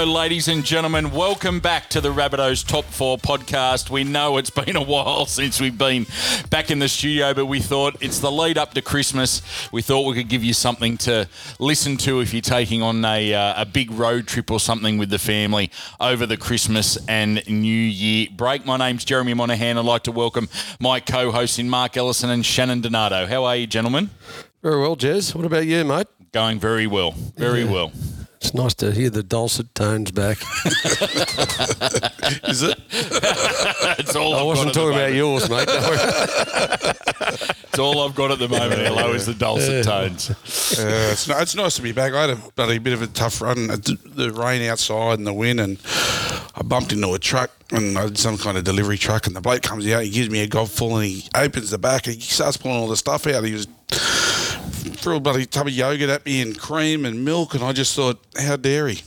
Hello, ladies and gentlemen. Welcome back to the Rabbitohs Top 4 podcast. We know it's been a while since we've been back in the studio, but we thought it's the lead up to Christmas. We thought we could give you something to listen to if you're taking on a, uh, a big road trip or something with the family over the Christmas and New Year break. My name's Jeremy Monahan. I'd like to welcome my co hosts in Mark Ellison and Shannon Donato. How are you, gentlemen? Very well, Jez. What about you, mate? Going very well. Very Yeah. well. It's nice to hear the dulcet tones back. Is it? It's all I I've wasn't got at the talking about moment. yours, mate. Don't worry. It's all I've got at the moment. Hello is the dulcet tones. Uh, it's, ni- it's nice to be back. I had a bloody bit of a tough run. The rain outside and the wind, and I bumped into a truck and I did some kind of delivery truck. And the bloke comes out, he gives me a gobful, and he opens the back and he starts pulling all the stuff out. He was threw a bloody tub of yogurt at me and cream and milk, and I just thought, how dare he?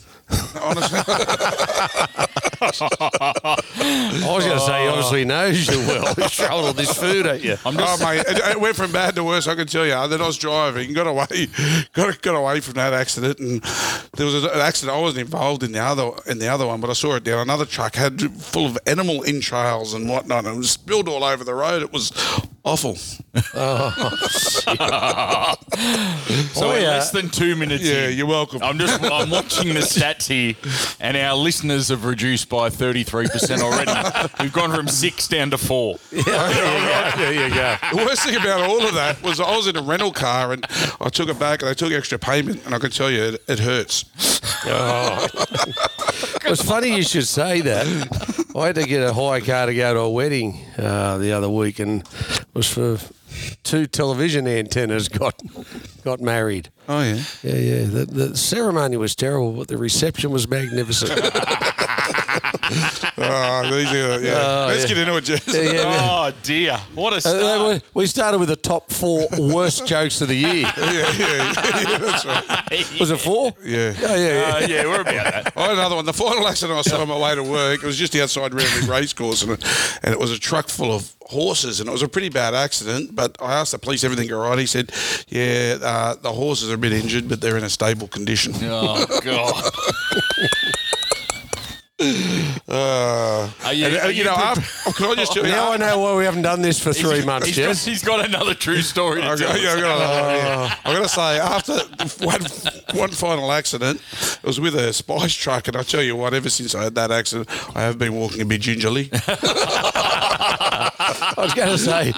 Honestly, I was going to say, he obviously knows you well. He's throwing all this food at you. I'm just oh mate, it, it went from bad to worse. I can tell you. Then I was driving, got away, got got away from that accident, and there was an accident. I wasn't involved in the other in the other one, but I saw it down another truck had full of animal entrails and whatnot, and it was spilled all over the road. It was awful. so Oh, we're yeah. less than two minutes. Yeah, in. you're welcome. I'm just I'm watching the stats here, and our listeners have reduced by 33 percent already. We've gone from six down to four. there you go. The worst thing about all of that was I was in a rental car and I took it back and I took extra payment, and I can tell you it, it hurts. It's funny you should say that. I had to get a hire car to go to a wedding uh, the other week, and it was for two television antennas got got married. Oh yeah. Yeah, yeah. The, the ceremony was terrible, but the reception was magnificent. Oh, these are, yeah. Let's yeah. get into it, Jess. Yeah, yeah. Oh dear, what a Uh, start! we- we started with the top four worst jokes of the year. yeah, yeah, yeah, that's right. Was it four? Yeah. Oh, yeah, yeah. Uh, yeah, we're about that. I had another one. The final accident I saw on my way to work, it was just outside Randwick Racecourse, and, it- and it was a truck full of horses, and it was a pretty bad accident. But I asked the police, everything all right? He said, yeah, uh, the horses are a bit injured, but they're in a stable condition. Oh god. Uh, you, and, uh, are you know, pre- oh, can I just tell you? Now I know why we haven't done this for three he's- months, he's got, he's got another true story to I tell. yeah, I us. got, I got to say, after one, one final accident, it was with a spice truck, and I tell you what, ever since I had that accident, I have been walking a bit gingerly. I was going to say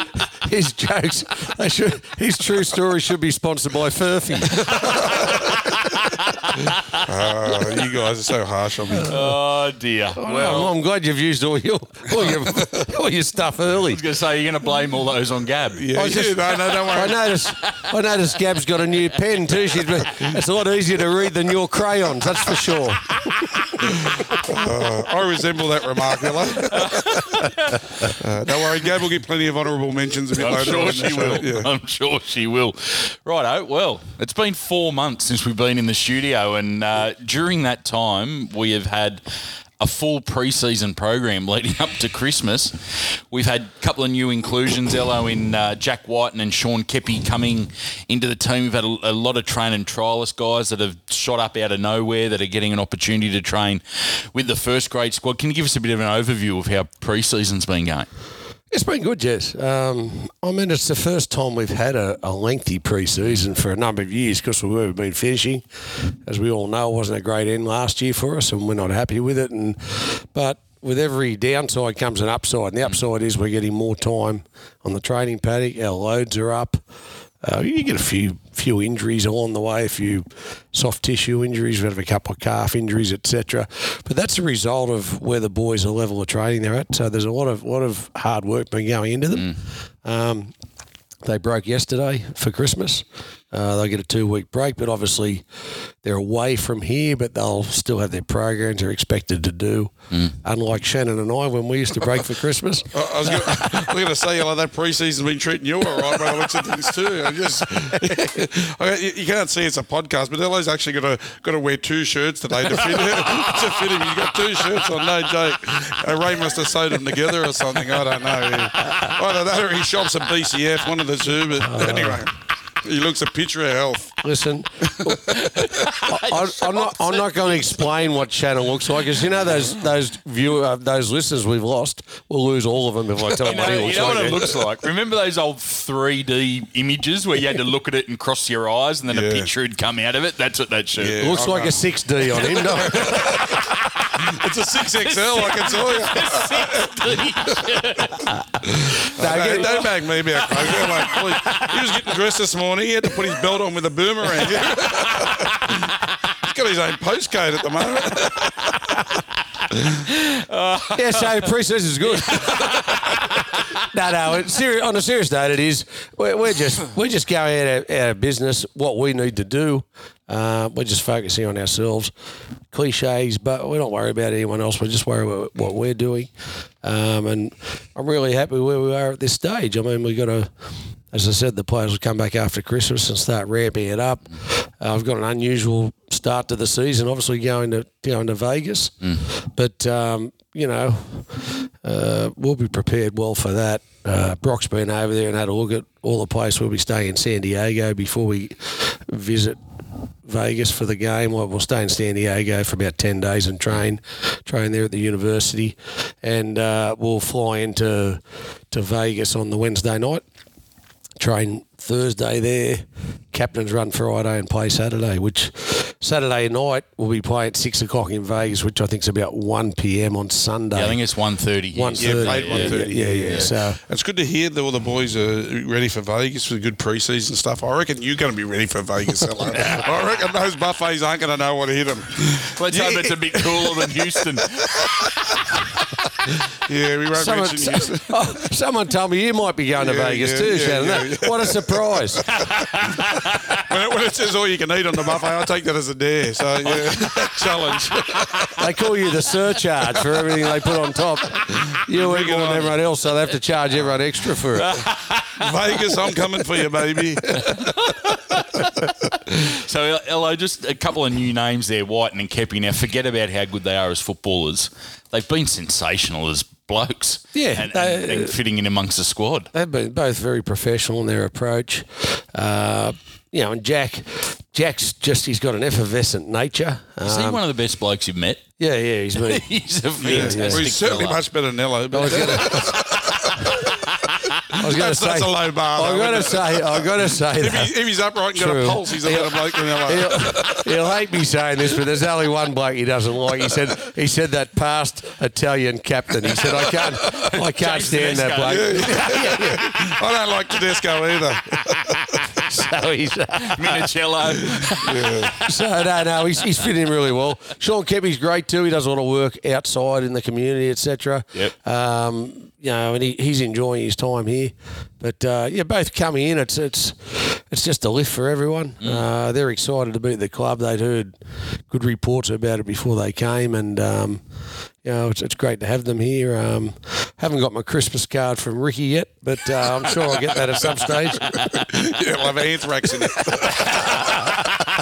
his jokes. Should, his true story should be sponsored by Furphy. Uh, you guys are so harsh on me. Oh dear. Well, Well, I'm glad you've used all your all your, all your stuff early. I was going to say you're going to blame all those on Gab. Yeah, I was just- yeah, no, no, don't worry. I worry. noticed. I noticed Gab's got a new pen too. She's been, it's a lot easier to read than your crayons. That's for sure. Uh, I resemble that remark, Ella. uh, don't worry, Gab will get plenty of honourable mentions a bit I'm later sure on in the she will. Yeah. I'm sure she will. Righto. Well, it's been four months since we've been in the studio, and uh, during that time, we have had a full pre-season program leading up to Christmas. We've had a couple of new inclusions, Ello in uh, Jack Wighton and Sean Keppie coming into the team. We've had a, a lot of train and trialist guys that have shot up out of nowhere that are getting an opportunity to train with the first grade squad. Can you give us a bit of an overview of how pre-season's been going? It's been good, yes. Um, I mean, it's the first time we've had a, a lengthy pre-season for a number of years because we've been finishing. As we all know, it wasn't a great end last year for us, and we're not happy with it. And but with every downside comes an upside, and the upside is we're getting more time on the training paddock. Our loads are up. Uh, you get a few few injuries along the way, a few soft tissue injuries. We have a couple of calf injuries, etc. But that's a result of where the boys, the level of training they're at. So there's a lot of lot of hard work been going into them. Um, they broke yesterday for Christmas. Uh, they'll get a two week break, but obviously they're away from here, but they'll still have their programs they're expected to do. Unlike Shannon and I when we used to break for Christmas. I I was going to say, like, that pre-season's been treating you all right by the looks of things too. I just, I- you you can't see it's a podcast, but Ella's actually got to got to wear two shirts today to fit to fit him. You got two shirts on, no joke. Uh, Ray must have sewed them together or something. I don't know. Either that or he shops at BCF, one of the two. But anyway, He looks a picture of health. Listen, I, am not. I'm not going to explain what Shannon looks like, because you know those those viewer uh, those listeners we've lost. We'll lose all of them if I tell You them what know, he you looks know like. what it looks like? Remember those old 3D images where you had to look at it and cross your eyes and then a picture would come out of it? That's what that shirt Yeah. looks I like a 6D on him. don't it? It's a six XL, I can tell you. No, Hey, get- don't bag me about clothes. Go away, please. He was getting dressed this morning. He had to put his belt on with a boomerang. He's got his own postcode at the moment. yeah, so pre-season is good. no, no. seri- on a serious note, it is. We're, we're just we're just going out of, out of business. What we need to do, uh, we're just focusing on ourselves. Cliches, but we don't worry about anyone else. We're just worried about what we're doing. Um, and I'm really happy where we are at this stage. I mean, we got to. As I said, the players will come back after Christmas and start ramping it up. Uh, I've got an unusual start to the season, obviously going to going to Vegas, but um, you know uh, we'll be prepared well for that. Uh, Brock's been over there and had a look at all the place. We'll be staying in San Diego before we visit Vegas for the game. Well, we'll stay in San Diego for about ten days and train, train there at the university, and uh, we'll fly into to Vegas on the Wednesday night. Train Thursday there, captain's run Friday and play Saturday. Which Saturday night we'll be playing at six o'clock in Vegas, which I think is about one p.m. on Sunday. Yeah, I think it's 130. One Yeah, played Yeah, 1:30. Yeah, yeah, yeah. So It's good to hear that all the boys are ready for Vegas with good preseason stuff. I reckon you're going to be ready for Vegas. hello. I reckon those buffets aren't going to know what hit them. Let's hope it's a bit cooler than Houston. Yeah, we won't someone, mention Houston. oh, someone told me you might be going to Yeah, Vegas yeah, too, yeah, Shannon. yeah, That- What a surprise! when, it, when it says all you can eat on the buffet, I take that as a dare. So, yeah, challenge. they call you the surcharge for everything they put on top. You eat Bring more than on. everyone else, so they have to charge everyone extra for it. Vegas, I'm coming for you, baby. So, Ello, just a couple of new names there, Wighton and Keppie. Now, forget about how good they are as footballers. They've been sensational as blokes. Yeah, And, they- and, and fitting in amongst the squad. They've been both very professional in their approach. Uh, you know, and Jack, Jack's just he's got an effervescent nature. Is he Um, one of the best blokes you've met? yeah, yeah, he's been. He's a Yeah, fantastic well, he's certainly fella. much better than Nello. But was gonna, I was gonna that's, say. that's a low bar. I've gotta say, I've gotta say if, that. he, if he's upright and got True. a pulse, he's a better bloke than Nello. He'll, he'll hate me saying this, but there's only one bloke he doesn't like. He said he said that past Italian captain. He said I can't I can't Jason stand that Tedesco. bloke. I don't like Tedesco either. So he's Minicello. so no no he's, he's fitting in really well. Sean Keppie's great too. He does a lot of work outside in the community, etc. Yep. Um, you know, and he, he's enjoying his time here. But uh, yeah, both coming in, it's it's it's just a lift for everyone. Uh, they're excited to be at the club. They'd heard good reports about it before they came, and um, you know, it's, it's great to have them here. Um, haven't got my Christmas card from Ricky yet, but uh, I'm sure I'll get that at some stage. yeah, we'll have anthrax in it.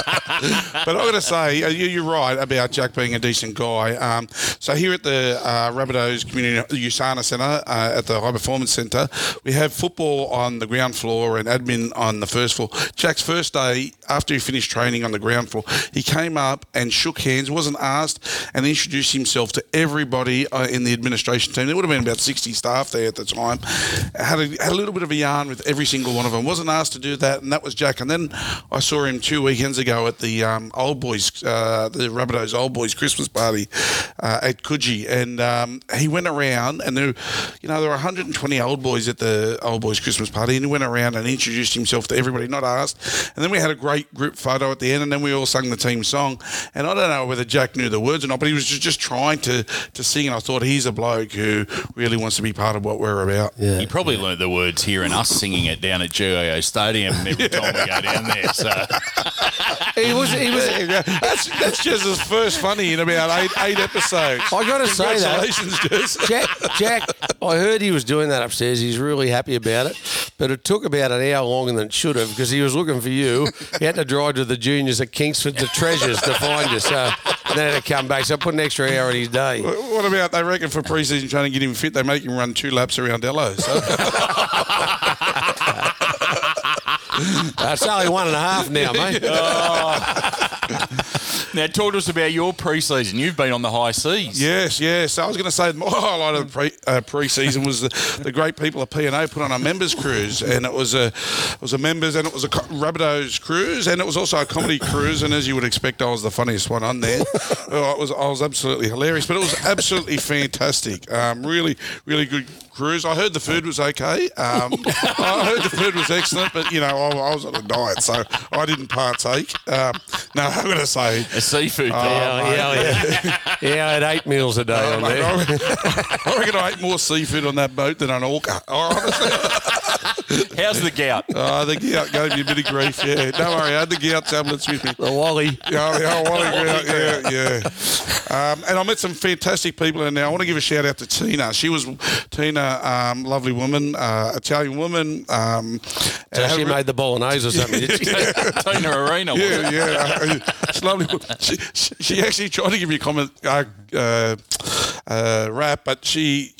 but I've got to say, you, you're right about Jack being a decent guy. Um, so here at the uh, Rabbitohs Community USANA Centre, uh, at the High Performance Centre, we have football on the ground floor and admin on the first floor. Jack's first day after he finished training on the ground floor, he came up and shook hands, wasn't asked, and introduced himself to everybody uh, in the administration team. There would have been about 60 staff there at the time. Had a, had a little bit of a yarn with every single one of them. Wasn't asked to do that, and that was Jack. And then I saw him two weekends ago at the um, Old Boys, uh, the Rabbitohs Old Boys Christmas party uh, at Coogee, and um, he went around, and there, you know, there were 120 old boys at the Old Boys Christmas party, and he went around and introduced himself to everybody, not asked. And then we had a great group photo at the end, and then we all sang the team song. And I don't know whether Jack knew the words or not, but he was just, just trying to to sing, and I thought he's a bloke who really wants to be part of what we're about. Yeah. He probably learnt the words hearing us singing it down at GIO Stadium every time we go down there. So He was he was That's that's just his first funny in about eight eight episodes. I got to say that. Congratulations, Jess. Jack, Jack, I heard he was doing that upstairs. He's really happy about it. But it took about an hour longer than it should have because he was looking for you. He had to drive to the juniors at Kingsford to Treasures to find you. So then had to come back. So I put an extra hour in his day. What about they reckon for pre-season trying to get him fit, they make him run two laps around Dello. So That's only one and a half now, mate. Now, talk to us about your pre-season. You've been on the high seas. Yes, yes. I was going to say my highlight of the pre, uh, pre-season was the, the great people of P&O put on a members cruise, and it was a it was a members and it was a co- Rabbitohs cruise, and it was also a comedy cruise. And as you would expect, I was the funniest one on there. well, I was I was absolutely hilarious, but it was absolutely fantastic. Um, really, really good cruise. I heard the food was okay. Um, I heard the food was excellent, but you know I, I was on a diet, so I didn't partake. Um, no, I'm going to say. A seafood. Oh, Yeah, yeah, yeah. yeah, I had eight meals a day Oh, on mate, there. I reckon- I reckon I ate more seafood on that boat than on Orca. Oh, honestly, How's the gout? oh, the gout gave me a bit of grief. Yeah, don't worry, I had the gout tablets with me. The Wally. Yeah, yeah, what a gout, yeah, yeah. Um, and I met some fantastic people in there. I want to give a shout out to Tina. She was Tina, um, lovely woman, uh, Italian woman. Um, So she had- made the bolognese or something, did she? Tina Arena. wasn't Yeah, yeah, uh, it's lovely. She, she, she actually tried to give me a comment, uh, uh, uh, rap, but she.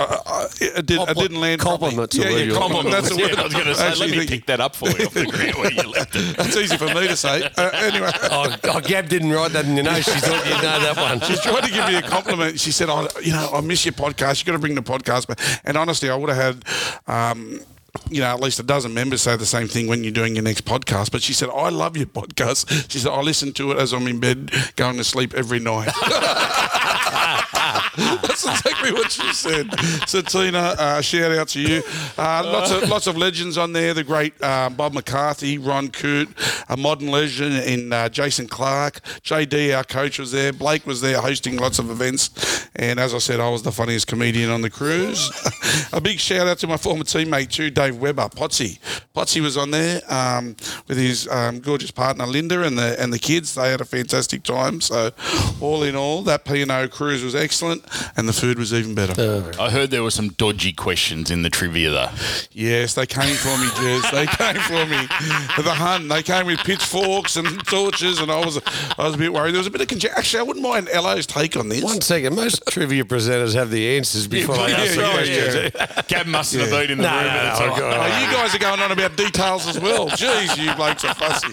Uh, uh, it, did, it didn't land. properly. Compliments Yeah, yeah, compliment. That's the Yeah, word. I was going to say, Actually, let me thank you. pick that up for you off the ground where you left it. That's easy for me to say. Uh, anyway. Oh, oh, Gab didn't write that in your notes. She thought you'd know that one. She's trying to give me a compliment. She said, "I, you know, I miss your podcast. You got to bring the podcast back." And honestly, I would have had, um, you know, at least a dozen members say the same thing when you're doing your next podcast. But she said, "I love your podcast." She said, "I listen to it as I'm in bed, going to sleep every night." That's exactly what she said. So Tina, uh, shout out to you. Uh, lots of lots of legends on there. The great uh, Bob McCarthy, Ron Coote, a modern legend in uh, Jason Clark, JD, our coach was there. Blake was there hosting lots of events, and as I said, I was the funniest comedian on the cruise. a big shout out to my former teammate too, Dave Webber, Potsy. Potsy was on there um, with his um, gorgeous partner Linda and the and the kids. They had a fantastic time. So all in all, that P and O cruise was excellent, and the food was even better. I heard there were some dodgy questions in the trivia, though. Yes, they came for me, Jez. They came for me. The Hun, they came with pitchforks and torches, and I was I was a bit worried. There was a bit of conjecture. Actually, I wouldn't mind Elo's take on this. One second. Most trivia presenters have the answers before they Yeah, ask the yeah, questions. yeah. Gab mustn't have been in the No, room no, at no, the time. I've Oh, you guys are going on about details as well. Jeez, you blokes are fussy.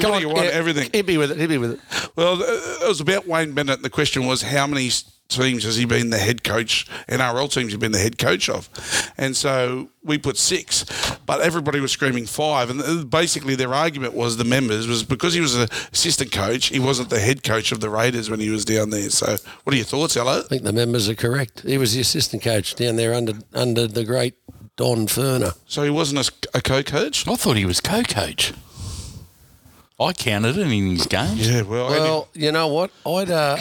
Come on, you want yeah, everything. Hit me with it. Hit me with it. Well, it was about Wayne Bennett. The question was, how many teams has he been the head coach? NRL teams he been the head coach of, and so we put six, but everybody was screaming five. And basically, their argument was the members was because he was an assistant coach, he wasn't the head coach of the Raiders when he was down there. So, what are your thoughts, Ella? I think the members are correct. He was the assistant coach down there under under the great Don Furner. So he wasn't a co-coach. I thought he was co-coach. I counted it in his games. Yeah, well, Well, you know what? I'd. Uh,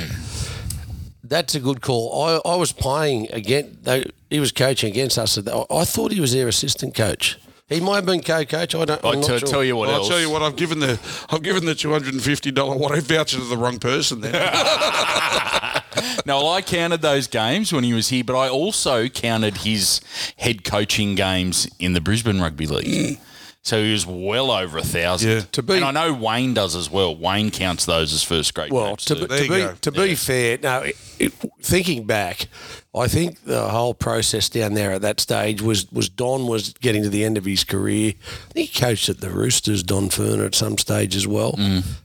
that's a good call. I, I was playing again. They, he was coaching against us. I, I thought he was their assistant coach. He might have been co-coach. I don't. I I'm not t- sure. tell you what Well, I'll else. tell you what. I've given the I've given the two hundred and fifty dollar what voucher to the wrong person. Then No, well, I counted those games when he was here, but I also counted his head coaching games in the Brisbane Rugby League. Mm. So he was well over a thousand. Yeah. To be- and I know Wayne does as well. Wayne counts those as first grade Well, games to, too. be- to you be to be fair, now It, it, thinking back, I think the whole process down there at that stage was was Don was getting to the end of his career. I think he coached at the Roosters, Don Furner, at some stage as well.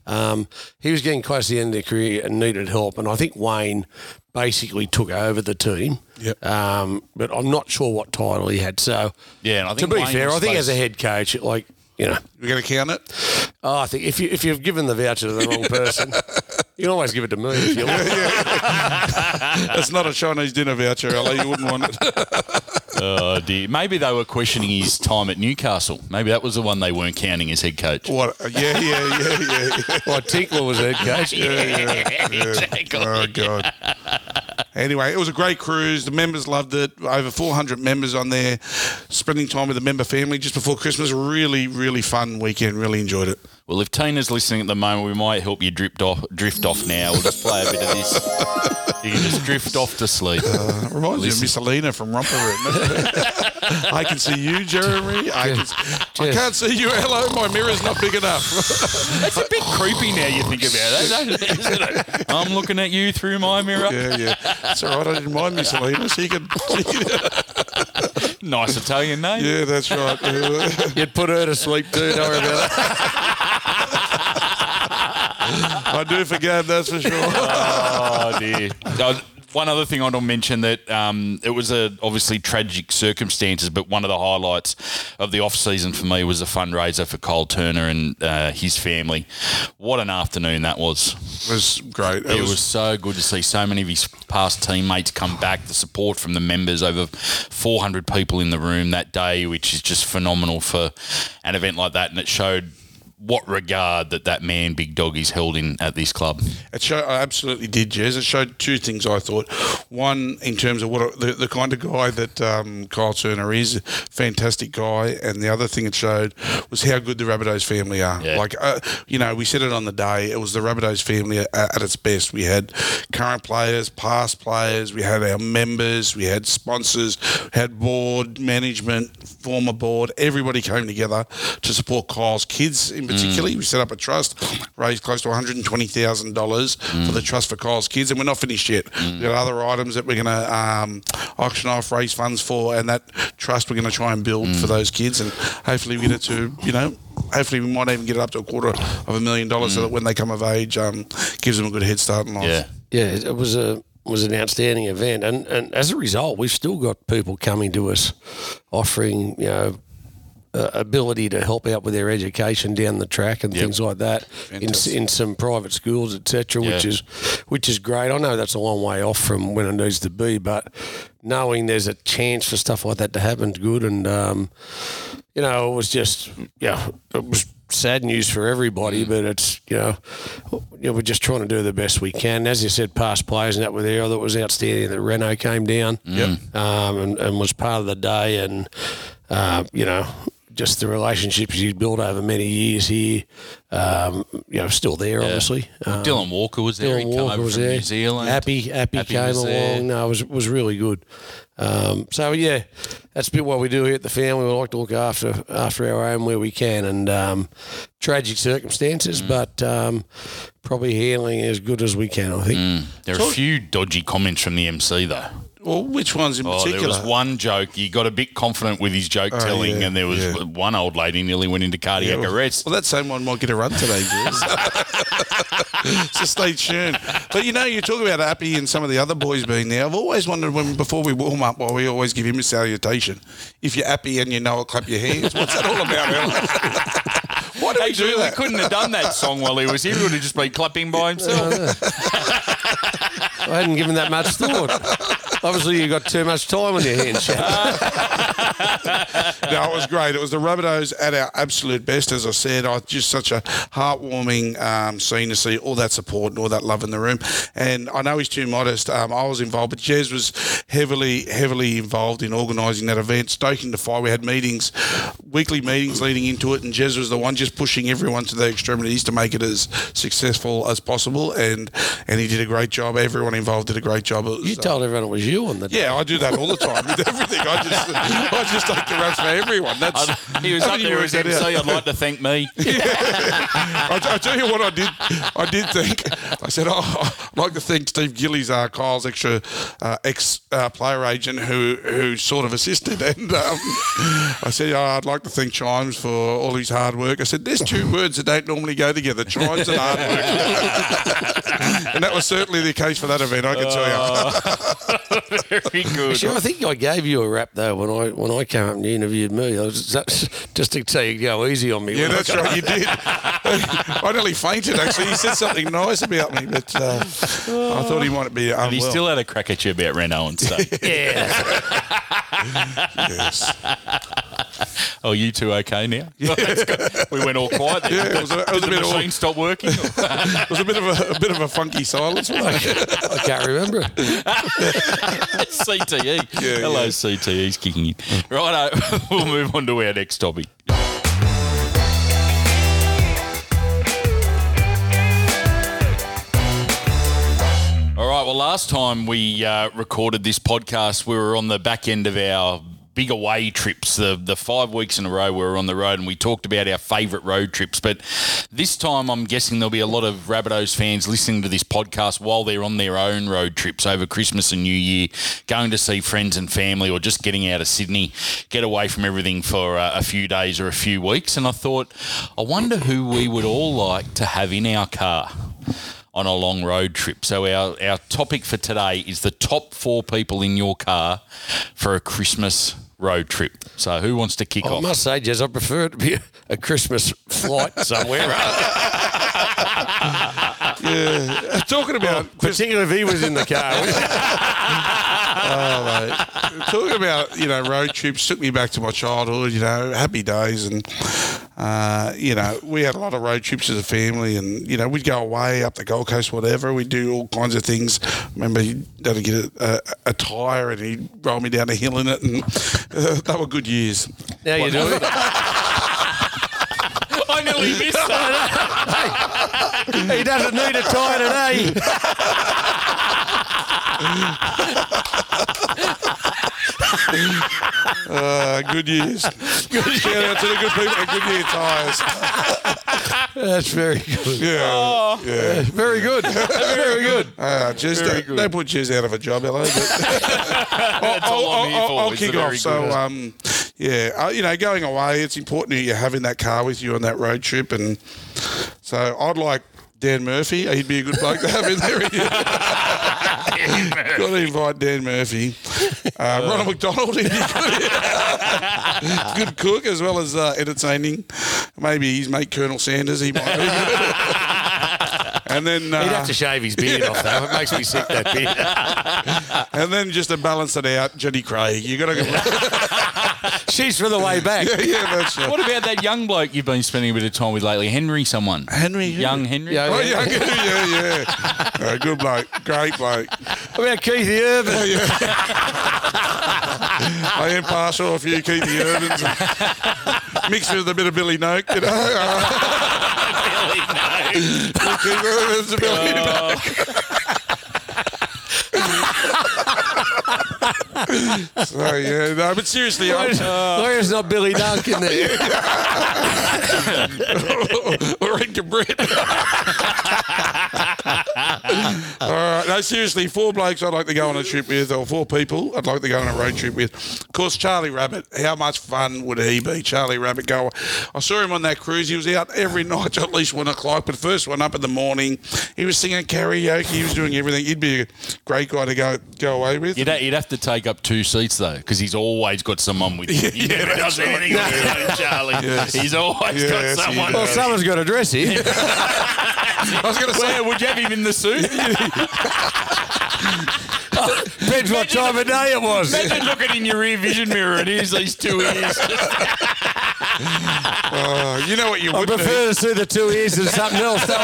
Um, he was getting close to the end of the career and needed help, and I think Wayne basically took over the team. Yep. Um, but I'm not sure what title he had. So Yeah, and I to be Wayne fair, I think as a head coach, like you know. we're going to count it. Oh, I think if you if you've given the voucher to the wrong person, you can always give it to me if you like. That's not a Chinese dinner voucher, Ella. You wouldn't want it. Oh dear. Maybe they were questioning his time at Newcastle. Maybe that was the one they weren't counting as head coach. What? Uh, yeah, yeah, yeah, yeah. yeah. Well, Tinkler was head coach. Yeah, yeah, exactly. Oh god. Anyway, it was a great cruise. The members loved it. Over 400 members on there, spending time with the member family just before Christmas. Really, really fun weekend. Really enjoyed it. Well, if Tina's listening at the moment, we might help you drift off, drift off now. We'll just play a bit of this. You can just drift off to sleep. Uh, it reminds me of Miss Alina from Romper Room. I can see you, Jeremy. I, can, I can't see you. Hello, my mirror's not big enough. That's a bit creepy now you think about it, isn't it? I'm looking at you through my mirror. yeah, yeah. That's all right. I didn't mind Miss Alina. She can. She can Nice Italian name. Yeah, that's right. You'd put her to sleep too. Don't worry about that. I do forgive, that's for sure. Oh dear. One other thing I want to mention that um, it was a obviously tragic circumstances, but one of the highlights of the off season for me was a fundraiser for Cole Turner and uh, his family. What an afternoon that was! It was great. It was so good to see so many of his past teammates come back. The support from the members, over 400 people in the room that day, which is just phenomenal for an event like that. And it showed what regard that that man, Big Dog, is held in at this club. It showed, I absolutely did, Jez. It showed two things. I thought, one in terms of what a, the, the kind of guy that um, Kyle Turner is, fantastic guy, and the other thing it showed was how good the Rabbitohs family are. Yeah. Like, uh, you know, we said it on the day. It was the Rabbitohs family at, at its best. We had current players, past players, we had our members, we had sponsors, had board management, former board. Everybody came together to support Kyle's kids in particular. We set up a trust, raised close to one hundred and twenty thousand dollars for the trust for Kyle's kids, and we're not finished yet. We've got other items that we're going to um, auction off, raise funds for, and that trust we're going to try and build for those kids, and hopefully we get it to you know. Hopefully, we might even get it up to a quarter of a million dollars, so that when they come of age, um, gives them a good head start in life. Yeah. Yeah, it was a was an outstanding event, and and as a result, we've still got people coming to us, offering you know. Uh, ability to help out with their education down the track and Yep. things like that in, in some private schools, etc., which is which is great. I know that's a long way off from when it needs to be, but knowing there's a chance for stuff like that to happen is good. And um, you know, it was just yeah, it was sad news for everybody, but it's you know, you know, we're just trying to do the best we can. As you said, past players and that were there. That was outstanding. That Renault came down, um, and, and was part of the day, and uh, you know. Just the relationships he's built over many years here, um, you know, still there, obviously. Um, Dylan Walker was there. Dylan Walker over was from there. New Zealand. Happy, happy, Happy came along. there. No, it was was really good. Um, so yeah, that's a bit what we do here at the family. We like to look after after our own where we can, and um, tragic Mm. circumstances, but um, probably handling as good as we can. I think. Mm. There are a few dodgy comments from the MC though. Well, which ones in Oh, particular? there was one joke. He got a bit confident with his joke oh, telling, yeah, and there was yeah. one old lady nearly went into cardiac well, arrest. Well, that same one might get a run today, Jez. so stay tuned. But you know, you talk about Appy and some of the other boys being there. I've always wondered when before we warm up, why we always give him a salutation. If you're Appy and you know it, clap your hands. What's that all about? Alan? Why do we Actually, do we that? couldn't have done that song while he was here. He would have just been clapping by himself. I hadn't given that much thought. Obviously, you got too much time on your hands. No, it was great. It was the Rabbitohs at our absolute best, as I said. I just such a heartwarming um, scene to see all that support and all that love in the room. And I know he's too modest. Um, I was involved, but Jez was heavily, heavily involved in organising that event, stoking the fire. We had meetings, weekly meetings leading into it, and Jez was the one just pushing everyone to the extremities to make it as successful as possible. And and he did a great job. Everyone involved did a great job. Was, You uh, told everyone it was you on the yeah, I do that all the time with everything. I just, I just take the raps for everyone. That's He was up haven't there as that MC. out? I'd like to thank me. I, I tell you what, I did. I did think. I said, oh, I'd like to thank Steve Gillies, uh, Kyle's extra uh, ex uh, player agent, who who sort of assisted. And um, I said, oh, I'd like to thank Chimes for all his hard work. I said, there's two words that don't normally go together: Chimes and hard work. and that was certainly the case for that event. I can tell you. Very good. Actually, I think I gave you a rap though when I when I came up and you interviewed me. I was, that's just to tell you to go easy on me. Yeah, that's right. You did. I nearly fainted. Actually, he said something nice about me, but uh, I thought he might be unwell. And he still had a crack at you about Renault and stuff. yeah. yes. oh, you two okay now? We went all quiet. There. Yeah, it was a- it was Did a the bit all- machine stop working? It was a bit of a, a bit of a funky silence. wasn't it? I can't remember. CTE. Yeah, Hello, yeah. CTE's kicking in. Righto, we'll move on to our next topic. All right. Well, last time we uh, recorded this podcast, we were on the back end of our big away trips. The the five weeks in a row we were on the road, and we talked about our favourite road trips. But this time, I'm guessing there'll be a lot of Rabbitohs fans listening to this podcast while they're on their own road trips over Christmas and New Year, going to see friends and family, or just getting out of Sydney, get away from everything for uh, a few days or a few weeks. And I thought, I wonder who we would all like to have in our car on a long road trip. So our, our topic for today is the top four people in your car for a Christmas road trip. So who wants to kick off? I off? must say, Jez, I prefer it to be a Christmas flight somewhere, Yeah. Talking about particularly if he was in the car. Oh, mate. Talking about, you know, road trips took me back to my childhood, you know, happy days. And, uh, you know, we had a lot of road trips as a family and, you know, we'd go away up the Gold Coast, whatever. We'd do all kinds of things. remember he'd had to get a, a, a tyre and he'd roll me down a hill in it. And uh, they were good years. now you do it. I nearly missed that. He doesn't need a tie today. Uh, good years. Good Shout out to the good people at Goodyear Tyres. That's very good. Yeah. yeah. Very good. Very good. Uh, just Very good. don't put Jez out of a job, hello. But That's all I'm here for. I'll kick off. So, um, yeah, uh, you know, going away, it's important that you're having that car with you on that road trip, and so I'd like Dan Murphy. He'd be a good bloke to have in there. Got to invite Dan Murphy. Uh, Ronald McDonald, good. cook as well as uh, entertaining. Maybe his mate Colonel Sanders. He might. Be and then uh, He'd have to shave his beard off, though. It makes me sick, that beard. and then just to balance it out, Jenny Craig. You got to go. She's for the way back. yeah, yeah, that's right. What about that young bloke you've been spending a bit of time with lately? Henry someone? Henry. Young Henry? Yeah, Oh, yeah, yeah, yeah. Uh, good bloke. Great bloke. What about Keithy Irvin? I am partial a few Keithy Urbans. Mixed with a bit of Billy Noak, you know. Keith Urbans and Billy Noak. So, yeah, no, but seriously, I'm, Where's uh, not Billy Duncan there? or Edgar Brett. All right, no, seriously, four blokes I'd like to go on a trip with, or four people I'd like to go on a road trip with. Of course, Charlie Rabbit. How much fun would he be? Charlie Rabbit go. I saw him on that cruise. He was out every night till at least one o'clock. But first one up in the morning, he was singing karaoke. He was doing everything. He'd be a great guy to go go away with. You'd, you'd have to take up two seats though, because he's always got someone with him. He Yeah, never that's does anything alone, Charlie. Yes. He's always Yes, got he someone. Well, someone's got to dress him. I was going to say. Where would you have him in the suit? Depends what time of day it was. Imagine looking in your rear vision mirror and here's these two ears. Uh, you know what you I would do? prefer to see the two ears than something else. Though.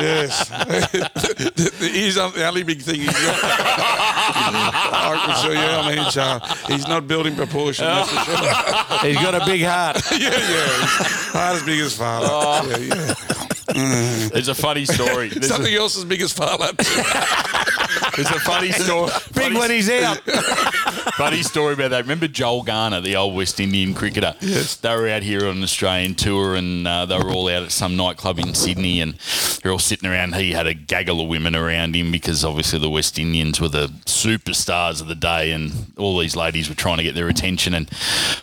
Yes. he's the the only big thing he's got. I can see, yeah, I mean, uh, he's not building proportion, that's for sure. He's got a big heart. yeah, yeah. Heart as big as father. Yeah, yeah. There's a funny story. There's, a, Something else as big as father. There's a funny story. Big funny, when he's out. funny story about that. Remember Joel Garner, the old West Indian cricketer? Yes. They were out here on an Australian tour and uh, they were all out at some nightclub in Sydney and they're all sitting around. He had a gaggle of women around him because obviously the West Indians were the superstars of the day and all these ladies were trying to get their attention. And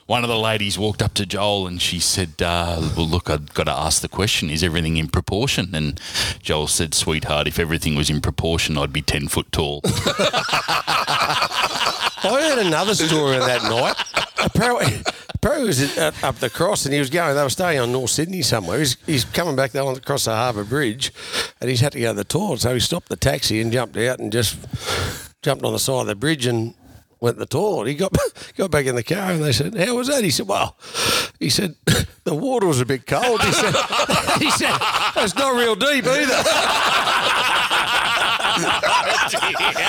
one of the ladies walked up to Joel and she said, uh, Well, look, I've got to ask the question is everything in proportion? And Joel said, Sweetheart, if everything was in proportion, I'd be 10 foot tall. I heard another story that night. Apparently, apparently was at, uh, up the cross and he was going, they were staying on North Sydney somewhere. He's, he's coming back on across the Harbour Bridge and he's had to go to the toilet. So he stopped the taxi and jumped out and just jumped on the side of the bridge and went to the toilet. He got got back in the car and they said, "How was that?" He said, "Well," he said, "the water was a bit cold." He said, "He said it's not real deep either." yeah.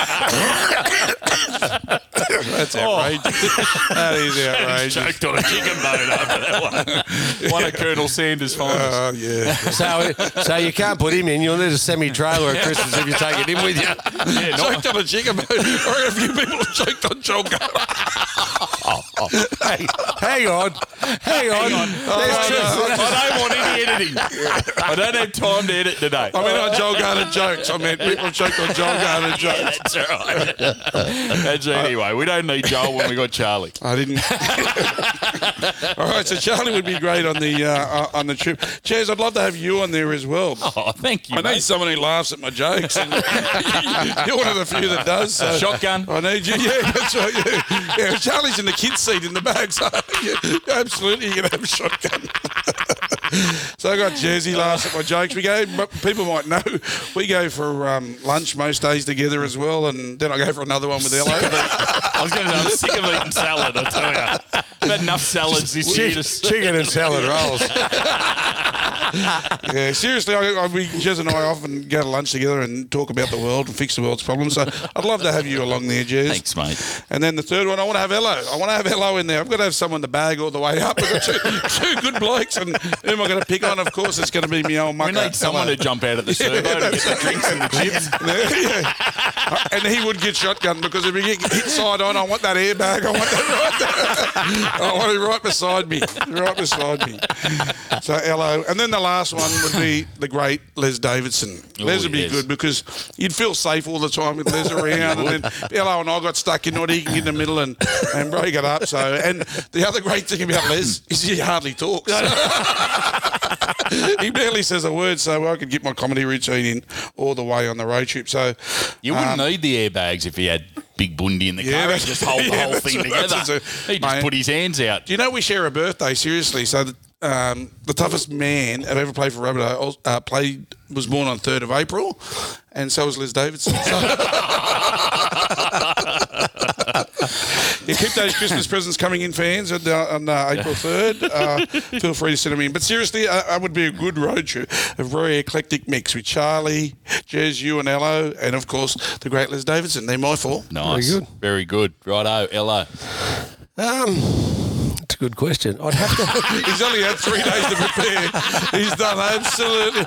That's outrageous. Oh. that is outrageous. Choked on a chicken bone over that one. One of Colonel Sanders' finest. Oh, uh, yeah. So, so you can't put him in. You'll need a semi-trailer at Christmas if you take it in with you. yeah, not, choked on a chicken bone. Or a few people have choked on John Hey, hang on, hang on. There's oh, I, two- I don't want any editing. I don't have time to edit today. I mean, on Joel Garner jokes. I mean, people have choked on Joel Garner jokes. That's all right. That's anyway. We don't need Joel when we got Charlie. I didn't. All right, so Charlie would be great on the uh, uh, on the trip. Chaz, I'd love to have you on there as well. Oh, thank you. I need mate. someone who laughs at my jokes. And you're one of the few that does. So. Shotgun. I need you. Yeah, that's right. Yeah. yeah, Charlie's in the kids' seat in the back, so yeah, absolutely you can have a shotgun. So I got Jersey last at my jokes. We go, but people might know, we go for um, lunch most days together as well, and then I go for another one with Ella. I was going to say, I'm sick of eating salad, I tell you. I've had enough salads this year. Chicken and salad rolls. yeah, seriously, I, I, we, Jez and I often go to lunch together and talk about the world and fix the world's problems. So I'd love to have you along there, Jez. Thanks, mate. And then the third one, I want to have Ello. I want to have Ello in there. I've got to have someone to bag all the way up. I've got two, two good blokes, and who am I going to pick on? Of course, it's going to be me old We need someone Ello. to jump out of the servo to get the drinks and the chips. yeah. Uh, and he would get shotgun because if he get hit side on, I want that airbag. I want that right there. I want it right beside me. Right beside me. So, hello. And then the last one would be the great Les Davidson. Les would be yes. good because you'd feel safe all the time with Les around. and then Hello and I got stuck in. He in the middle and, and break it up. So, and the other great thing about Les is he hardly talks. he barely says a word, so I could get my comedy routine in all the way on the road trip. So You wouldn't um, need the airbags if he had Big Bundy in the Yeah, car. He'd just hold the yeah, whole thing together. what- He'd just mate. put his hands out. Do you know we share a birthday? Seriously, so the, um, the toughest man I've ever played for Rabbitoh uh, played was born on third of April, and so was Les Davidson. So- you keep those Christmas presents coming in, fans, on, uh, on uh, April third. Uh, feel free to send them in. But seriously, uh, I would be a good road trip, a very eclectic mix with Charlie, Jez, you, and Ello, and of course the great Les Davidson. They're my four. Nice. good. Very good. Righto, Ella. Um, it's a good question. I'd have to. He's only had three days to prepare. He's done absolutely.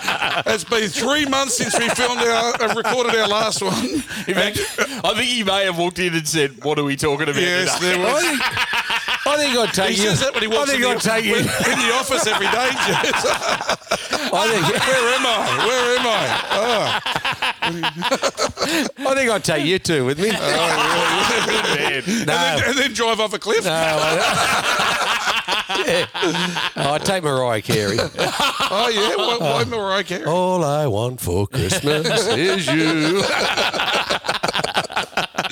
It's been three months since we filmed our, uh, recorded our last one. In fact, I think he may have walked in and said, "What are we talking about Yes, today?" there was. I think I'd take He you. says that when he walks I think in, I'd the, take you. in the office every day. Jess. I think, Where am I? Where am I? Oh, I think I'd take you two with me. Oh, Man. and, then, and then drive off a cliff. No, I- yeah. I'd take Mariah Carey. Oh yeah. Why, why Mariah Carey? All I want for Christmas is you.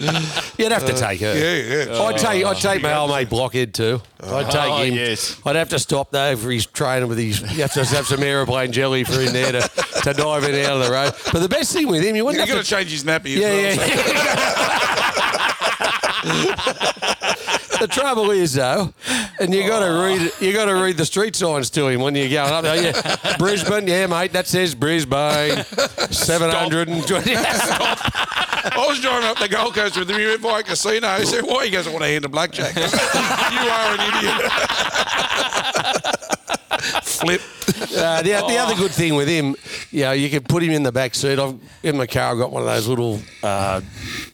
You'd have to take her. Yeah, yeah. I'd take I'd take my old mate Blockhead too. I'd oh, take Oh, him. yes. I'd have to stop though for his training with his. You have to have some aeroplane jelly for in there to, to dive in out of the road. But the best thing with him, you wouldn't You've got have to to. change his nappy. Yeah, as well, yeah. the trouble is though, and you got to read you got to read the street signs to him when you're going up there. Yeah, Brisbane, yeah, mate, that says Brisbane, seven hundred and twenty. I was driving up the Gold Coast with him. He went by a casino. He said, "Why?" Goes, "I want to hand of blackjack." You are an idiot. Flip. Uh, the, the other good thing with him, you know, you can put him in the back seat. I've in my car. I've got one of those little uh,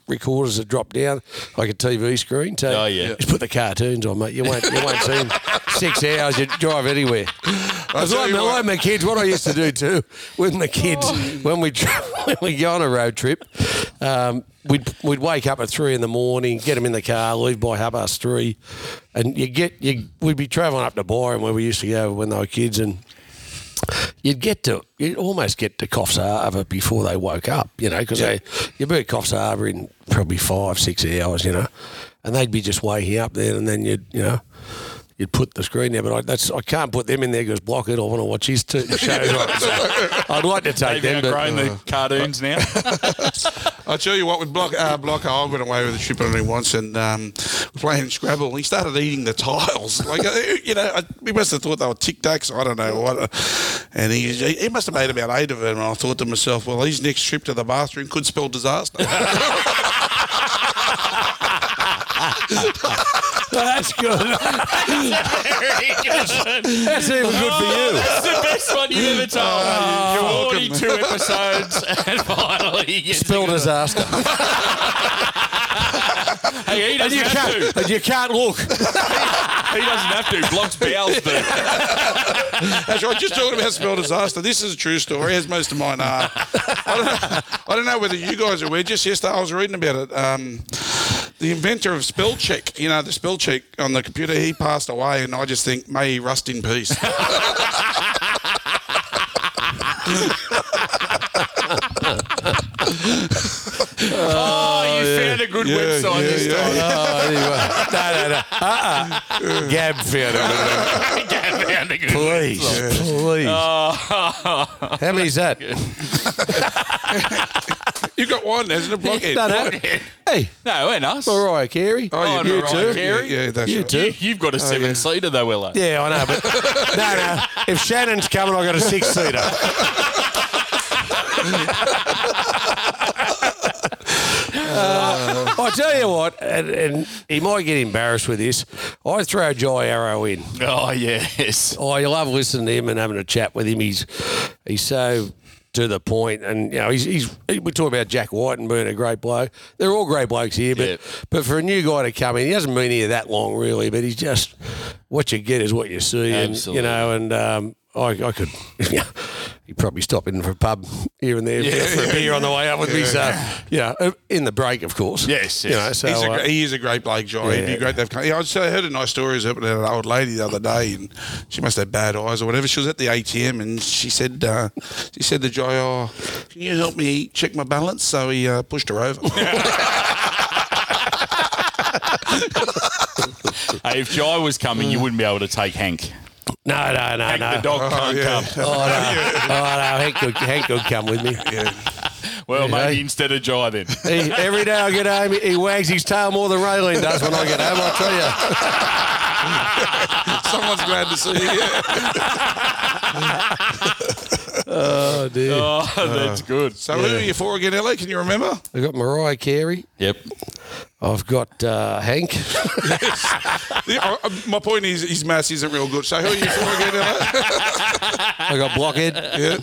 recorders that drop down like a TV screen. So Oh, yeah. just put the cartoons on, mate. You won't you won't see him six hours. You drive anywhere. I tell like, my- like my kids. What I used to do too with my kids when we when we go on a road trip, um, we'd we'd wake up at three in the morning, get them in the car, leave by half past three, and you get you. We'd be travelling up to Byron where we used to go when they were kids, and you'd get to you'd almost get to Coffs Harbour before they woke up, you know, because they you'd be at Coffs Harbour in probably five six hours, you know, and they'd be just waking up then, and then you'd you know. You'd put the screen there, but I, that's I can't put them in there because block it. I want to watch his t- shows. on. So I'd like to take They've them, but outgrown the cartoons now. I'll tell you what, with Block, uh, Blocker, I went away with a trip on him once and um, we're playing Scrabble. He started eating the tiles. Like, uh, you know, I, we must have thought they were Tic Tacs. I don't know what. And he, he must have made about eight of them. And I thought to myself, well, his next trip to the bathroom could spell disaster. That's good. Very good. That's even good for you. That's the best one you've ever told. Oh, me. 42 episodes, and finally you Spill disaster. Hey, he And doesn't you have to. can't, and you can't look. He doesn't have to. Blocks bowels do. That's right. Just talking about spell disaster. This is a true story, as most of mine are. I don't know, I don't know whether you guys are aware. Just yesterday, I was reading about it. Um, the inventor of spell check, you know, the spell check on the computer, he passed away, and I just think, may he rust in peace. Oh, Oh, you found a good yeah, website yeah, this yeah. time. Oh, anyway. No, no, no. Uh-uh. Gab found it. Gab found a good Please, please. Oh. How many's that? you got one, hasn't it, Blockhead? No, no. Hey, No, and us. Mariah Carey. Oh, you you too. Carey. Yeah, yeah, that's You right. too. You, you've got a oh, seven-seater though, Ella. Yeah, I know, but no, no. If Shannon's coming, I got a six-seater. Uh, I tell you what, and, and he might get embarrassed with this. I throw Jai Arrow in. Oh, yes. Oh, you love listening to him and having a chat with him. He's he's so to the point, and you know he's, he's we talk about Jack Wighton being a great bloke. They're all great blokes here, but Yep. but for a new guy to come in, he hasn't been here that long really, but he's just what you get is what you see, and you know, and um, I I could. He'd probably stop in for a pub here and there for a beer on the way up with me. So, you know, uh, in the break, of course. Yes, You yes. know, so, He's a, uh, gr- he is a great bloke, John. He'd be Yeah. great to have come. Yeah, I just- I heard a nice story about an old lady the other day, and she must have bad eyes or whatever. She was at the ATM, and she said, uh, she said to Joy, "Oh, can you help me check my balance?" So he uh, pushed her over. Hey, if Jai was coming, you wouldn't be able to take Hank. No, no, no, Hank no. the dog can't yeah. come. Oh, no. oh, no. Hank could, Hank could come with me. yeah. Well, Yeah. maybe instead of Jai then. He, every day I get home, he, he wags his tail more than Raylene does when I get home, I'll tell you. Someone's glad to see you. Oh, dear. Oh, that's good. So who are you for again, Ellie? Can you remember? I've got Mariah Carey. Yep. I've got uh, Hank. The- uh, uh, my point is, his maths isn't real good. So who are you for again, Ellie? I got Blockhead. yeah.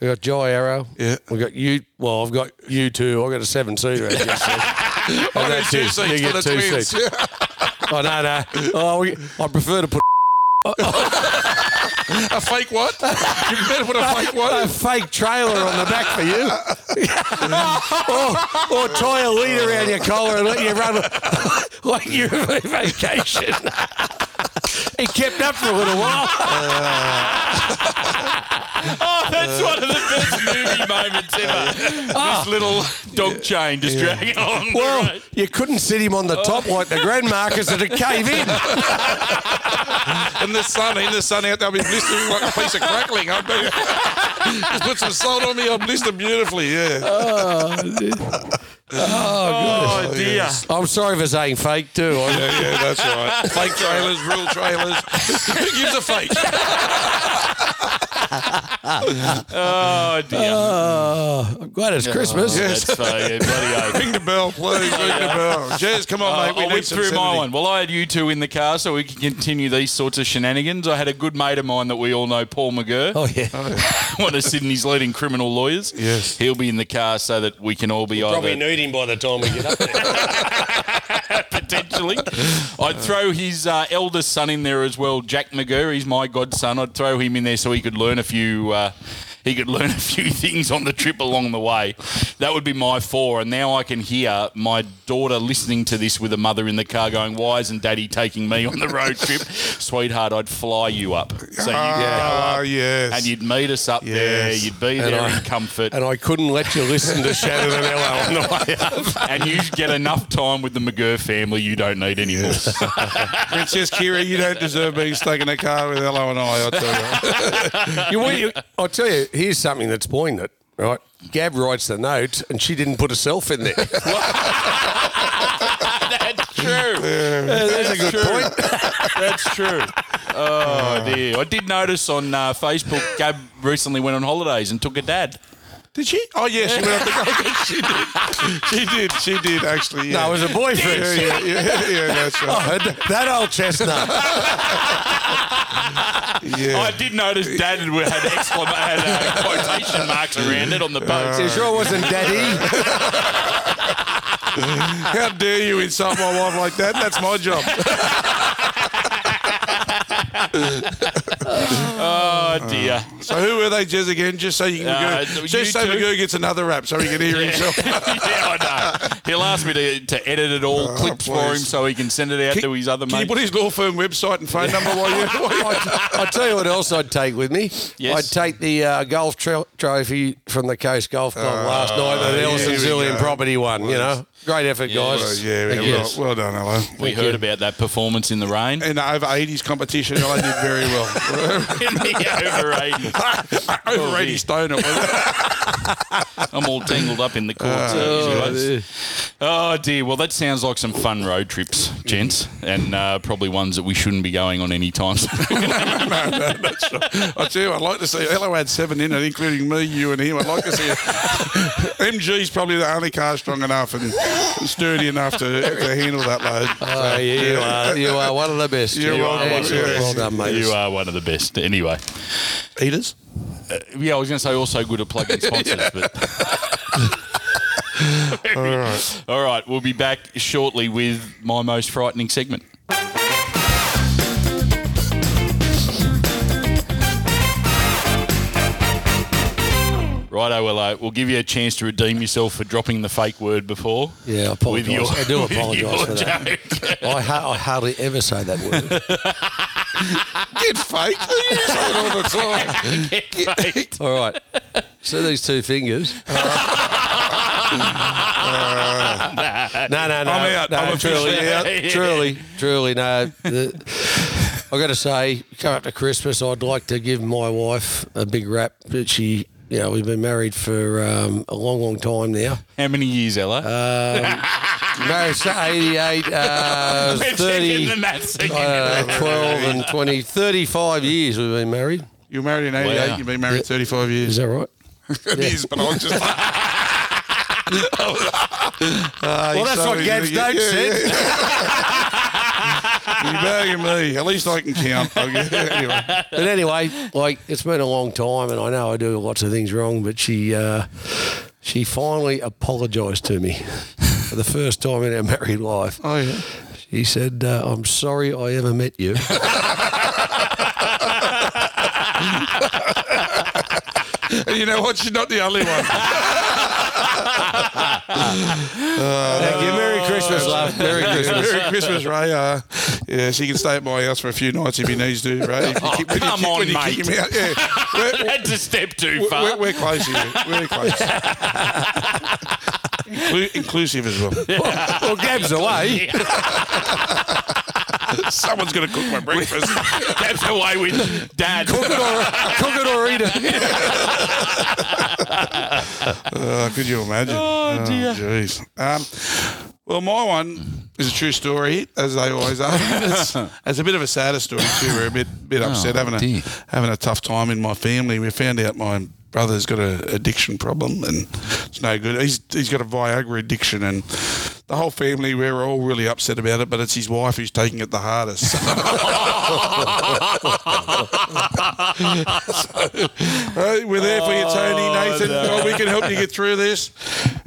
We got Jai Arrow. Yeah. We got you. Well, I've got you two. I've got a seven seater. I got two You seats get for the two twins. seats. Oh no, no. Oh, we, I prefer to put a fake what? You better put a fake what? a fake trailer on the back for you, or, or tie a lead around your collar and let you run like you're on vacation. he kept up for a little while. Oh, that's one of the best movie moments ever. Ah. This little dog chain just dragging along the Well, road. you couldn't sit him on the top oh. like the grandmarkers that would cave in. In the sun, in the sun out there, I'll be blistering like a piece of crackling. I'll be, just put some salt on me, I'll blister beautifully, yeah. Oh, dear. I'm sorry for saying fake too. I- Yeah, yeah, that's right. Fake trailers, real trailers. Who gives a fake? Oh, dear. Oh, I'm glad it's Christmas. Yes. That's funny. Bloody oath. Ring the bell, please. Ring the bell. Jez, come on, Uh, mate. We I'll need whip some through my sanity. one. Well, I had you two in the car so we can continue these sorts of shenanigans. I had a good mate of mine that we all know, Paul McGurr. Oh yeah. one of Sydney's leading criminal lawyers. Yes. He'll be in the car so that we can all be Probably either need him by the time we get up there. potentially. I'd throw his uh, eldest son in there as well, Jack McGurr. He's my godson. I'd throw him in there so he could learn a few. Uh, he could learn a few things on the trip along the way. That would be my four. And now I can hear my daughter listening to this with a mother in the car going, Why isn't daddy taking me on the road trip? Sweetheart, I'd fly you up. So you could go Ah, up yes. and you'd meet us up there. You'd be And there I- in comfort. And I couldn't let you listen to Shannon and Ella on the way up. and you get enough time with the McGurr family you don't need anymore. Princess Kira, you don't deserve being stuck in a car with Ella and I, I'll tell you. You, you, I'll tell you, here's something that's poignant, right? Gab writes the note and she didn't put herself in there. That's true. That's a good point. That's true. Oh dear! I did notice on uh, Facebook, Gab recently went on holidays and took a dad. Did she? Oh yeah, she went up the Gold Coast. She did. She did. She did actually. Yeah. No, it was a boyfriend. Yeah, yeah, yeah, yeah, that's right. Oh, that old chestnut. Yeah. I did notice Dad had exclam- had uh, quotation marks around it on the boat. You sure wasn't daddy? How dare you insult my wife like that? That's my job. Oh dear. So who were they, Jez, again? Just so you can Uh, go, you just so. Magoo gets another rap so he can hear himself. yeah, I know. He'll ask me to, to edit it all, clips for him, so he can send it out to his other Can you mates. put his law firm website and phone number while you? While you I'll tell you what else I'd take with me. Yes. I'd take the uh, golf tro- trophy from the Coast Golf Club last night that here Ellison Zillion go. property won. You know, great effort, Well, guys. yeah, yeah, Yes. well, well done, hello. we heard about that performance in the rain. In the over 80s competition, I did very well. in the over 80. over 80 stone it. I'm all tangled up in the courts. Oh, oh dear. Well, that sounds like some fun road trips, gents, and uh, probably ones that we shouldn't be going on any time soon. I tell you, I'd like to see. Hello had seven in it, including me, you, and him. I'd like to see. it. MG's probably the only car strong enough and sturdy enough to, to handle that load. Oh, yeah, you are. You are one of the best. You're You one of the are. best. Excellent. Well done, mate. you are one of the best. Anyway, Eaters. yeah, I was going to say also good at plugging sponsors, but. All right. All right, we'll be back shortly with my most frightening segment. Righto, well, we'll give you a chance to redeem yourself for dropping the fake word before. Yeah, I apologise. your, I do apologise for that. I, ha- I hardly ever say that word. Get fake. You say it all the time. Faked. All right. See these two fingers? No, no, no. I'm out. No, I'm truly, out. truly, truly, no. The, I've got to say, come up to Christmas, I'd like to give my wife a big rap. But she, you know, we've been married for um, a long, long time now. How many years, Ella? Married to 88, uh, 30, checking the maths again. uh, 12 and 20, 35 years we've been married. You were married in 88. Wow. You've been married 35 years. Is that right? It is, but I was just like. well, that's what Gabs Doak said. You're bagging me. At least I can count. Anyway. But anyway, like it's been a long time, and I know I do lots of things wrong. But she, uh, she finally apologised to me for the first time in our married life. Oh, yeah. She said, uh, "I'm sorry I ever met you." And you know what? She's not the only one. Thank you. Merry Christmas, love. Merry Christmas. Merry Christmas, Ray. Uh, yeah, she can stay at my house for a few nights if he needs to, Ray. If you kick- when you come kick- on, when you mate. kick him out. Yeah. We're, That's a step too we're, far. we're, we're close here. We're close. Inclu- inclusive as well. Well, Gab's away. Someone's going to cook my breakfast. That's away with Dad. Cook it or, cook it or eat it. Uh, could you imagine? Oh, dear. Jeez. um, well, my one is a true story, as they always are. It's, it's a bit of a sadder story too. We're a bit bit upset, having a having a tough time in my family. We found out my brother's got an addiction problem, and it's no good. He's he's got a Viagra addiction, and the whole family we're all really upset about it. But it's his wife who's taking it the hardest. Right, we're there for you, Tony, Nathan. Oh, we can help you get through this.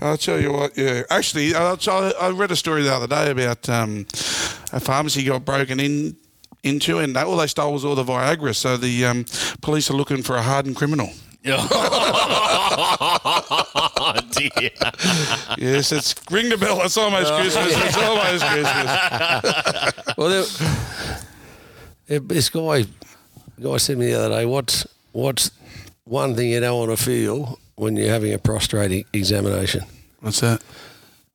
I'll tell you what. Yeah, actually, I, I read a story the other day about um, a pharmacy got broken in into, and all they stole was all the Viagra. So the um, police are looking for a hardened criminal. oh. Yes, it's ring the bell. It's almost uh, Christmas. It's almost Christmas. Well, there, there- this guy, guy said to me the other day, "What's what's one thing you don't want to feel when you're having a prostate e- examination? What's that?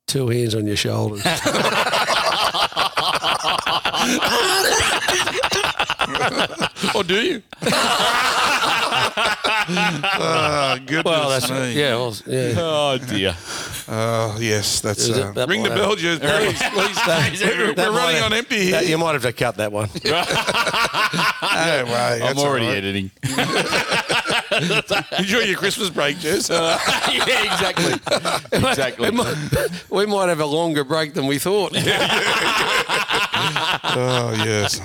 Two hands on your shoulders." Oh, do you? Ah, goodness well, that's me. yeah, well, yeah. Oh dear. Oh, yes, that's Is uh, that ring the might- bell, Jez, please. please. We're, That we're running have- on empty here. that- you might have to cut that one. No way. I'm that's already right. editing. Enjoy your Christmas break, Jess. yeah, exactly. Exactly. Might- we might have a longer break than we thought. oh, yes.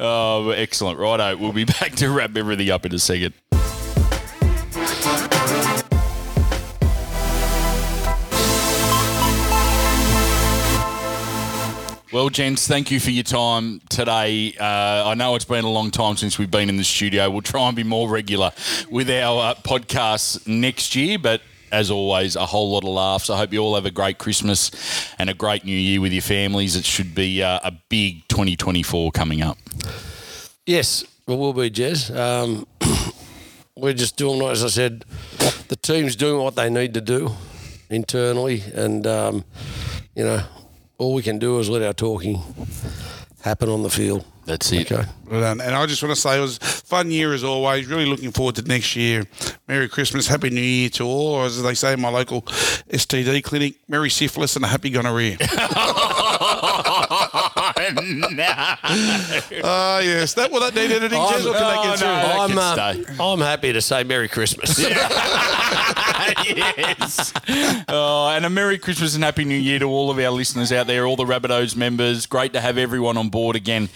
Oh, excellent. Righto. We'll be back to wrap everything up in a second. Well, gents, thank you for your time today. Uh, I know it's been a long time since we've been in the studio. We'll try and be more regular with our uh, podcasts next year, but as always, a whole lot of laughs. I hope you all have a great Christmas and a great New Year with your families. It should be uh, a big 2024 coming up. Yes, it will be, Jez. Um, we're just doing, as I said, the team's doing what they need to do internally, and um, you know, all we can do is let our talking happen on the field. That's it. Okay. Well done. And I just want to say it was a fun year as always. Really looking forward to next year. Merry Christmas, Happy New Year to all. Or as they say in my local STD clinic, Merry Syphilis and a Happy Gonorrhea. Ah, yes. That will that need editing, Jez, or can oh, they get no. through? that I'm, can uh, stay. I'm happy to say Merry Christmas. yes. Oh, and a Merry Christmas and Happy New Year to all of our listeners out there, all the Rabbitohs members. Great to have everyone on board again.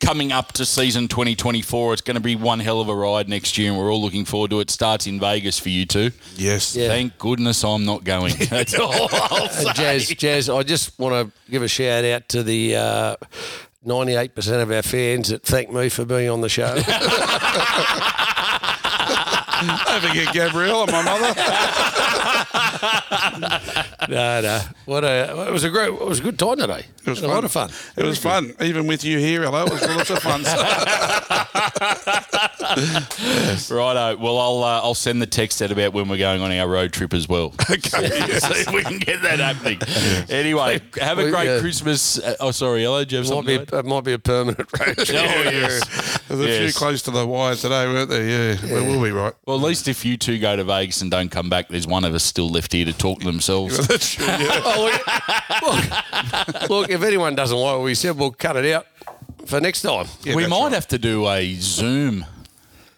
Coming up to season 2024, it's going to be one hell of a ride next year, and we're all looking forward to it. Starts in Vegas for you two. Yes. Yeah. Thank goodness I'm not going. That's all I'll say. Uh, Jazz, Jazz, I just want to give a shout out to the uh, 98% of our fans that thank me for being on the show. Don't forget Gabrielle and my mother. no, no. What a, it was a great, it was a good time today. It was a lot of fun. It was fun. Even with you here, hello, it was lots of fun. Righto. Well, I'll uh, I'll send the text out about when we're going on our road trip as well. Okay. See if we can get that happening. Anyway, have a We- great yeah. Christmas. Uh, oh, sorry, hello, Jeff. you Might something? be, to it might be a permanent road trip. add? Oh, yes. There's a Yes. few close to the wire today, weren't there? Yeah, Well, we'll be right. Well, at least if you two go to Vegas and don't come back, there's one of us still left here to talk to themselves. That's true. Yeah. Oh, look, look, if anyone doesn't like what we said, we'll cut it out for next time. Yeah, we might right. have to do a Zoom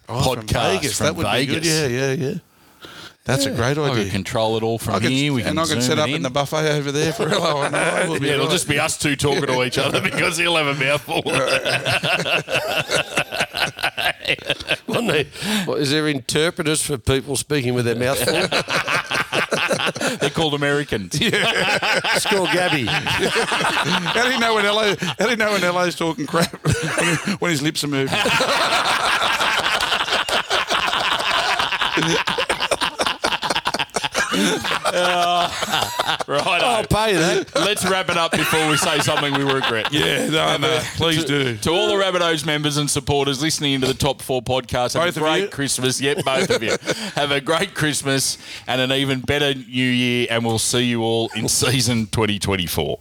Oh, from podcast Vegas. from that would Vegas. be good. Yeah, yeah, yeah. That's a great I idea. can control it all from I can, here. We and can I can set up in. the buffet over there for hello. I know. We'll yeah, it'll right. just be us two talking to each other because he'll have a mouthful. Wasn't there- what, is there interpreters for people speaking with their mouth full? They're called Americans. It's called Gabby. How do you know when LA? How do you know when LA's talking crap when his lips are moving? Right. I'll pay that. Let's wrap it up before we say something we regret. Yeah, no, no, please do. To all the Rabbitohs members and supporters listening to the Top Four podcast, have Both a of great you? Christmas. Yep, both of you. Have a great Christmas and an even better New Year, and we'll see you all in season 2024.